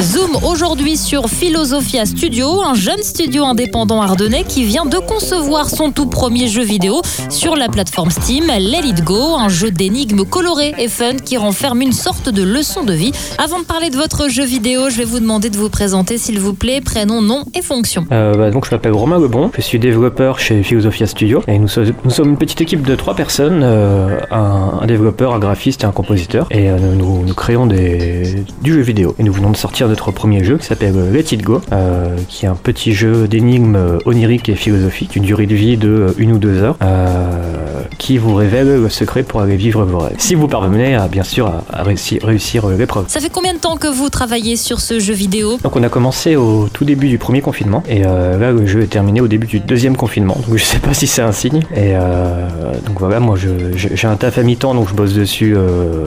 Zoom aujourd'hui sur Philosophia Studio, un jeune studio indépendant ardennais qui vient de concevoir son tout premier jeu vidéo sur la plateforme Steam, Let It Go, un jeu d'énigmes coloré et fun qui renferme une sorte de leçon de vie. Avant de parler de votre jeu vidéo, je vais vous demander de vous présenter s'il vous plaît, prénom, nom et fonction. Euh, bah, donc je m'appelle Romain Lebon, je suis développeur chez Philosophia Studio et nous, sommes, une petite équipe de trois personnes, euh, un, développeur, un graphiste et un compositeur et euh, nous, créons du jeu vidéo et nous venons de sortir notre premier jeu qui s'appelle Let It Go, euh, qui est un petit jeu d'énigmes oniriques et philosophiques, une durée de vie de euh, une ou deux heures, euh, qui vous révèle le secret pour aller vivre vos rêves. Si vous parvenez à bien sûr à, à réussir, réussir euh, l'épreuve. Ça fait combien de temps que vous travaillez sur ce jeu vidéo? Donc on a commencé au tout début du premier confinement et euh, là le jeu est terminé au début du deuxième confinement donc je sais pas si c'est un signe et euh, donc voilà moi j'ai un taf à mi-temps donc je bosse dessus euh,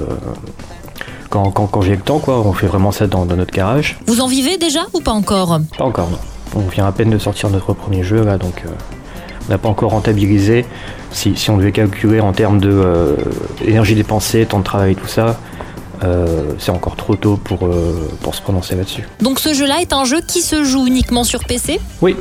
quand, quand- quand j'ai le temps quoi. On fait vraiment ça dans, dans notre garage. Vous en vivez déjà ou pas encore? Pas encore non. On vient à peine de sortir notre premier jeu là donc euh, on n'a pas encore rentabilisé. Si, si on devait calculer en termes de euh, énergie dépensée temps de travail tout ça euh, c'est encore trop tôt pour, euh, pour se prononcer là-dessus. Donc ce jeu-là est un jeu qui se joue uniquement sur PC Oui.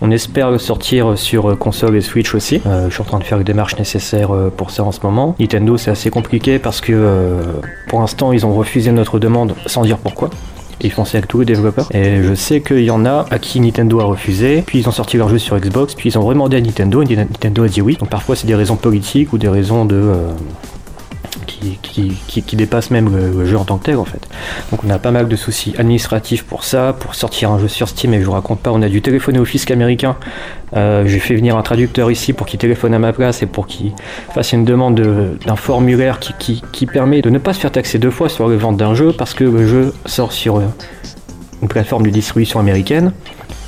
On espère le sortir sur console et Switch aussi. Euh, je suis en train de faire les démarches nécessaires euh, pour ça en ce moment. Nintendo, c'est assez compliqué parce que euh, pour l'instant, ils ont refusé notre demande sans dire pourquoi. Ils font ça avec tous les développeurs. Et je sais qu'il y en a à qui Nintendo a refusé. Puis ils ont sorti leur jeu sur Xbox. Puis ils ont demandé à Nintendo. Et Nintendo a dit oui. Donc parfois, c'est des raisons politiques ou des raisons de. Qui, dépassent même le, jeu en tant que tel en fait. Donc on a pas mal de soucis administratifs pour ça, pour sortir un jeu sur Steam et je vous raconte pas, on a dû téléphoner au fisc américain. Euh, J'ai fait venir un traducteur ici pour qu'il téléphone à ma place et pour qu'il fasse une demande de- d'un formulaire qui, qui, permet de ne pas se faire taxer deux fois sur le vente d'un jeu parce que le jeu sort sur euh, une plateforme de distribution américaine.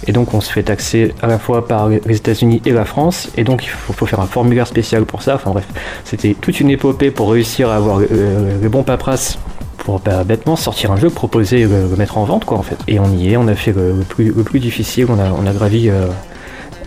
Et donc on se fait taxer à la fois par les États-Unis et la France, et donc il faut, faire un formulaire spécial pour ça. Enfin bref, c'était toute une épopée pour réussir à avoir euh, les bons pour bah, bêtement sortir un jeu, proposer, le, le mettre en vente quoi en fait. Et on y est, on a fait le, le plus, le difficile, on a, on a gravi euh,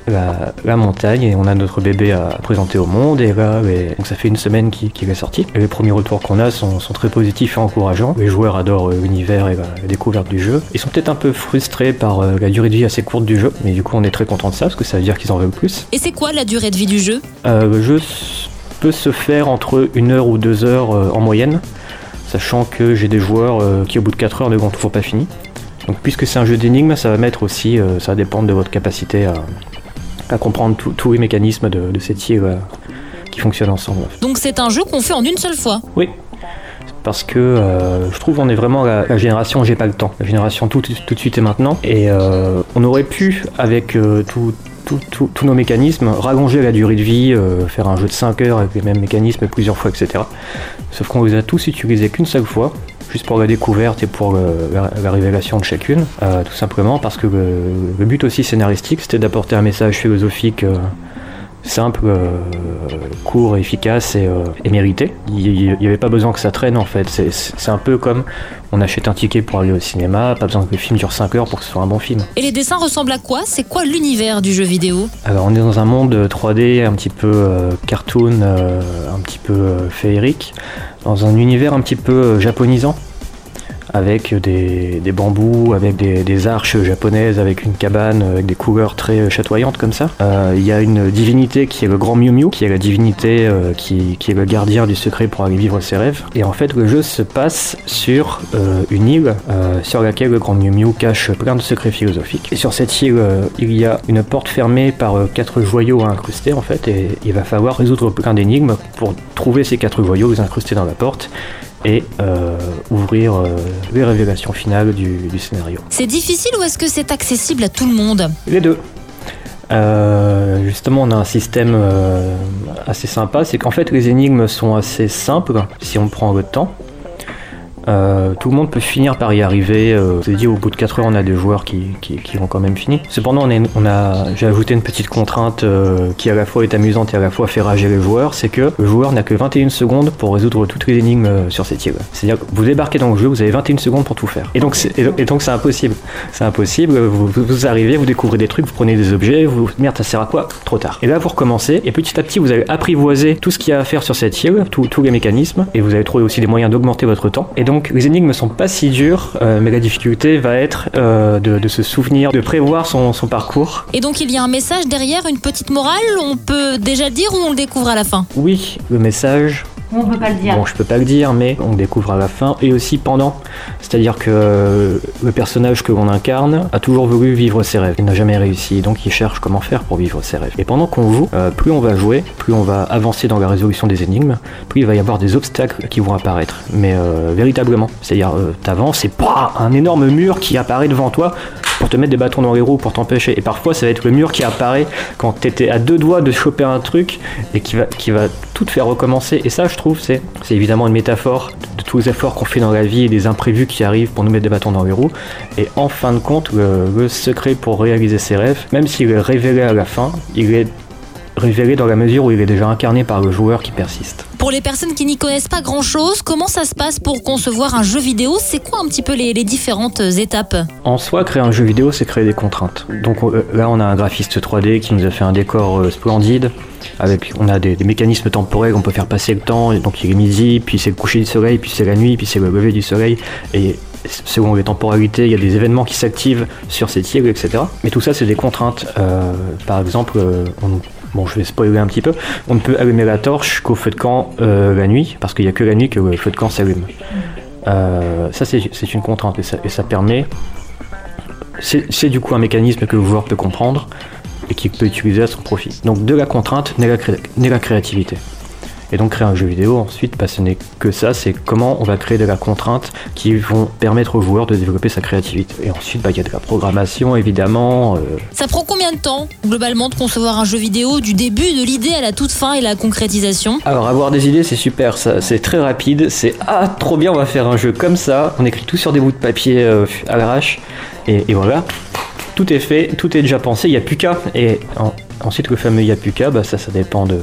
la, la montagne et on a notre bébé à présenter au monde et là donc ça fait une semaine qu'il est sorti et les premiers retours qu'on a sont, sont très positifs et encourageants. Les joueurs adorent euh, l'univers et la, la découverte du jeu. Ils sont peut-être un peu frustrés par euh, la durée de vie assez courte du jeu mais du coup on est très content de ça parce que ça veut dire qu'ils en veulent plus. Et c'est quoi la durée de vie du jeu? Euh, le jeu peut se faire entre une heure ou deux heures euh, en moyenne sachant que j'ai des joueurs euh, qui au bout de 4 heures ne l'ont toujours pas fini. Donc puisque c'est un jeu d'énigmes ça va mettre aussi euh, ça va dépendre de votre capacité à, à comprendre tous les mécanismes de, de cette île euh, qui fonctionnent ensemble. Donc c'est un jeu qu'on fait en une seule fois. Oui, parce que euh, je trouve on est vraiment la, la génération j'ai pas le temps, la génération tout, tout de suite et maintenant. Et euh, on aurait pu, avec euh, tous nos mécanismes, rallonger la durée de vie, faire un jeu de 5 heures avec les mêmes mécanismes plusieurs fois, etc. Sauf qu'on les a tous utilisés qu'une seule fois, juste pour la découverte et pour le- la, la révélation de chacune, euh, tout simplement parce que le, le but aussi scénaristique, c'était d'apporter un message philosophique. euh, simple, euh, court, efficace et, euh, et mérité. Il n'y avait pas besoin que ça traîne en fait. C'est- un peu comme on achète un ticket pour aller au cinéma, pas besoin que le film dure 5 heures pour que ce soit un bon film. Et les dessins ressemblent à quoi? C'est quoi l'univers du jeu vidéo? Alors on est dans un monde 3D un petit peu euh, cartoon, euh, un petit peu euh, féerique, dans un univers un petit peu euh, japonisant, avec des, bambous, avec des, arches japonaises, avec une cabane, avec des couleurs très chatoyantes comme ça. Euh, Il y a une divinité qui est le grand Miu Miu, qui est la divinité euh, qui, est le gardien du secret pour aller vivre ses rêves. Et en fait le jeu se passe sur euh, une île sur laquelle le grand Miu Miu cache plein de secrets philosophiques. Et sur cette île, il y a une porte fermée par quatre joyaux à incruster en fait, et il va falloir résoudre plein d'énigmes pour trouver ces quatre joyaux, les incruster dans la porte et euh, ouvrir euh, les révélations finales du, du scénario. C'est difficile ou est-ce que c'est accessible à tout le monde? Les deux. Euh, justement, on a un système euh, assez sympa, c'est qu'en fait les énigmes sont assez simples si on prend le temps. Euh, tout le monde peut finir par y arriver. Euh, je dit, au bout de 4 heures, on a des joueurs qui, qui, qui ont quand même fini. Cependant, on, est- on a, j'ai ajouté une petite contrainte euh, qui à la fois est amusante et à la fois fait rager les joueurs, c'est que le joueur n'a que 21 secondes pour résoudre toutes les énigmes euh, sur cette île. C'est-à-dire que vous débarquez dans le jeu, vous avez 21 secondes pour tout faire. Et donc c'est, et, donc c'est impossible. C'est impossible. Vous, vous- arrivez, vous découvrez des trucs, vous prenez des objets, vous merde, ça sert à quoi? Trop tard. Et là, vous recommencez, et petit à petit, vous allez apprivoiser tout ce qu'il y a à faire sur cette île, tous les mécanismes, et vous allez trouver aussi des moyens d'augmenter votre temps. Et donc donc les énigmes sont pas si dures, euh, mais la difficulté va être euh, de, de se souvenir, de prévoir son, son parcours. Et donc il y a un message derrière, une petite morale, on peut déjà dire ou on le découvre à la fin? Oui, le message, On peut pas le dire. Bon, je peux pas le dire, mais on découvre à la fin et aussi pendant. C'est-à-dire que euh, le personnage que l'on incarne a toujours voulu vivre ses rêves. Il n'a jamais réussi, donc il cherche comment faire pour vivre ses rêves. Et pendant qu'on joue, euh, plus on va jouer, plus on va avancer dans la résolution des énigmes, plus il va y avoir des obstacles qui vont apparaître. Mais euh, véritablement, c'est-à-dire t'avances et pouah, un énorme mur qui apparaît devant toi pour te mettre des bâtons dans les roues pour t'empêcher. Et parfois, ça va être le mur qui apparaît quand t'étais à deux doigts de choper un truc et qui va, tout te faire recommencer. Et ça, je trouve, c'est, c'est évidemment une métaphore de tous les efforts qu'on fait dans la vie et des imprévus qui arrivent pour nous mettre des bâtons dans les roues. Et en fin de compte, le, le secret pour réaliser ses rêves, même s'il est révélé à la fin, il est révélé dans la mesure où il est déjà incarné par le joueur qui persiste. Pour les personnes qui n'y connaissent pas grand-chose, comment ça se passe pour concevoir un jeu vidéo? C'est quoi un petit peu les, les différentes étapes? En soi, créer un jeu vidéo, c'est créer des contraintes. Donc euh, là, on a un graphiste 3D qui nous a fait un décor euh, splendide. Avec, on a des, des mécanismes temporels, on peut faire passer le temps. Donc il est midi, puis c'est le coucher du soleil, puis c'est la nuit, puis c'est le lever du soleil. Et selon les temporalités, il y a des événements qui s'activent sur ces tigres, etc. Mais tout ça, c'est des contraintes. Euh, par exemple, euh, on- bon, je vais spoiler un petit peu, on ne peut allumer la torche qu'au feu de camp euh, la nuit, parce qu'il n'y a que la nuit que le feu de camp s'allume. Euh, ça, c'est une contrainte, et ça, et ça permet... C'est du coup un mécanisme que le joueur peut comprendre et qu'il peut utiliser à son profit. Donc de la contrainte naît la, cré- la créativité. Et donc créer un jeu vidéo, ensuite, bah, ce n'est que ça, c'est comment on va créer de la contrainte qui vont permettre au joueur de développer sa créativité. Et ensuite, bah, il y a de la programmation, évidemment. euh, Ça prend combien de temps, globalement, de concevoir un jeu vidéo, du début, de l'idée à la toute fin et la concrétisation? Alors avoir des idées c'est super, ça c'est très rapide, c'est ah trop bien on va faire un jeu comme ça, on écrit tout sur des bouts de papier euh, à l'arrache et, et voilà, tout est fait, tout est déjà pensé, il n'y a plus qu'à. Et en- ensuite le fameux il n'y a plus qu'à, bah, ça ça dépend de,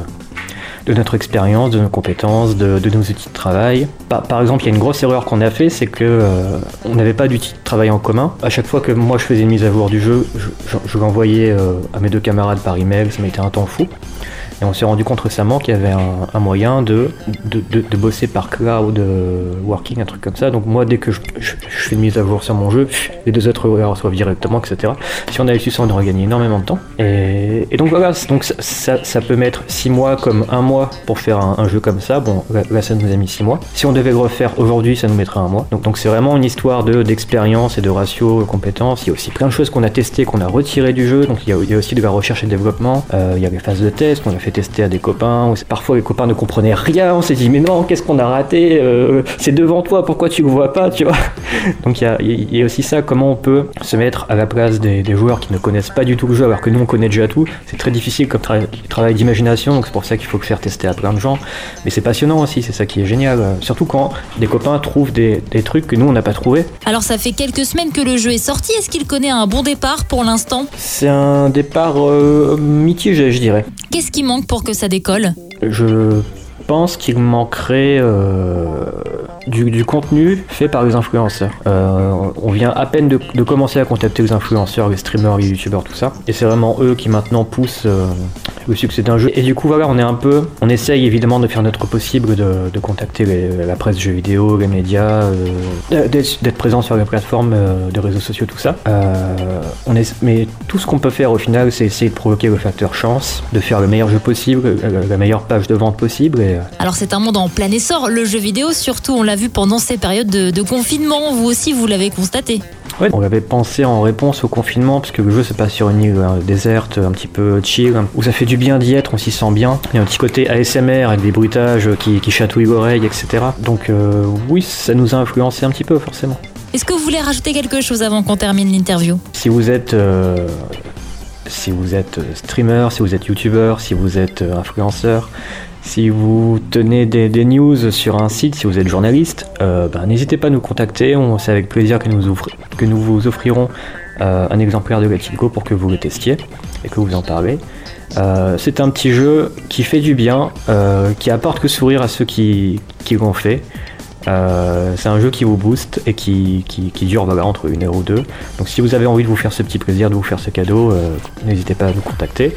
de notre expérience, de nos compétences, de, nos outils de travail. Par, exemple, il y a une grosse erreur qu'on a fait, c'est que euh, on n'avait pas d'outils de travail en commun. À chaque fois que moi je faisais une mise à jour du jeu, je, je- je l'envoyais euh, à mes deux camarades par email, ça m'était un temps fou. Et on s'est rendu compte récemment qu'il y avait un, moyen de, de, de- bosser par cloud euh, working, un truc comme ça. Donc moi, dès que je, fais une mise à jour sur mon jeu, les deux autres la reçoivent directement, etc. Si on avait su ça, on aurait gagné énormément de temps. Et, donc voilà, donc ça, peut mettre 6 mois comme un mois pour faire un, jeu comme ça. Bon, là, ça nous a mis 6 mois. Si on devait le refaire aujourd'hui, ça nous mettrait un mois. Donc c'est vraiment une histoire de d'expérience et de ratio, compétences. Il y a aussi plein de choses qu'on a testées, qu'on a retirées du jeu. Donc il y a, il y a aussi de la recherche et développement. Euh, il y a les phases de test, on a fait tester à des copains. Parfois les copains ne comprenaient rien. On s'est dit mais non, qu'est-ce qu'on a raté Euh, C'est devant toi, pourquoi tu le vois pas, tu vois Donc il y a, y a aussi ça, comment on peut se mettre à la place des, des joueurs qui ne connaissent pas du tout le jeu, alors que nous on connaît déjà tout. C'est très difficile comme tra- travail d'imagination, donc c'est pour ça qu'il faut le faire tester à plein de gens. Mais c'est passionnant aussi, c'est ça qui est génial. Euh, Surtout quand des copains trouvent des, des trucs que nous on n'a pas trouvé. Alors ça fait quelques semaines que le jeu est sorti, est-ce qu'il connaît un bon départ pour l'instant? C'est un départ euh, mitigé, je dirais. Qu'est-ce qui manque pour que ça décolle Je pense qu'il manquerait euh, du, contenu fait par les influenceurs. Euh, on vient à peine de, de commencer à contacter les influenceurs, les streamers, les youtubeurs, tout ça. Et c'est vraiment eux qui maintenant poussent euh, le succès d'un jeu. Et du coup, voilà, on est un peu. On essaye évidemment de faire notre possible de, de contacter les- la presse jeux vidéo, les médias, euh, d'être d'être présent sur les plateformes euh, de réseaux sociaux, tout ça. Euh, on est, mais tout ce qu'on peut faire au final, c'est essayer de provoquer le facteur chance, de faire le meilleur jeu possible, la, la meilleure page de vente possible. Et, euh, Alors c'est un monde en plein essor, le jeu vidéo, surtout on l'a vu pendant ces périodes de, de confinement, vous aussi vous l'avez constaté. Ouais, on l'avait pensé en réponse au confinement, parce que le jeu se passe sur une île hein, déserte, un petit peu chill, hein, où ça fait du bien d'y être, on s'y sent bien. Il y a un petit côté ASMR avec des bruitages qui, qui chatouillent l'oreille, etc. Donc euh, oui, ça nous a influencé un petit peu, forcément. Est-ce que vous voulez rajouter quelque chose avant qu'on termine l'interview? Si vous êtes... euh, si vous êtes euh, streamer, si vous êtes youtubeur, si vous êtes euh, influenceur, si vous tenez des, news sur un site, si vous êtes journaliste, euh, ben, n'hésitez pas à nous contacter. On- C'est avec plaisir que nous, vous offrirons un exemplaire de Let It Go pour que vous le testiez et que vous en parlez. C'est un petit jeu qui fait du bien, qui apporte le sourire à ceux qui, qui l'ont fait. Euh, c'est un jeu qui vous booste et qui, qui, qui dure voilà, entre une heure ou deux. Donc si vous avez envie de vous faire ce petit plaisir, de vous faire ce cadeau, euh, n'hésitez pas à nous contacter.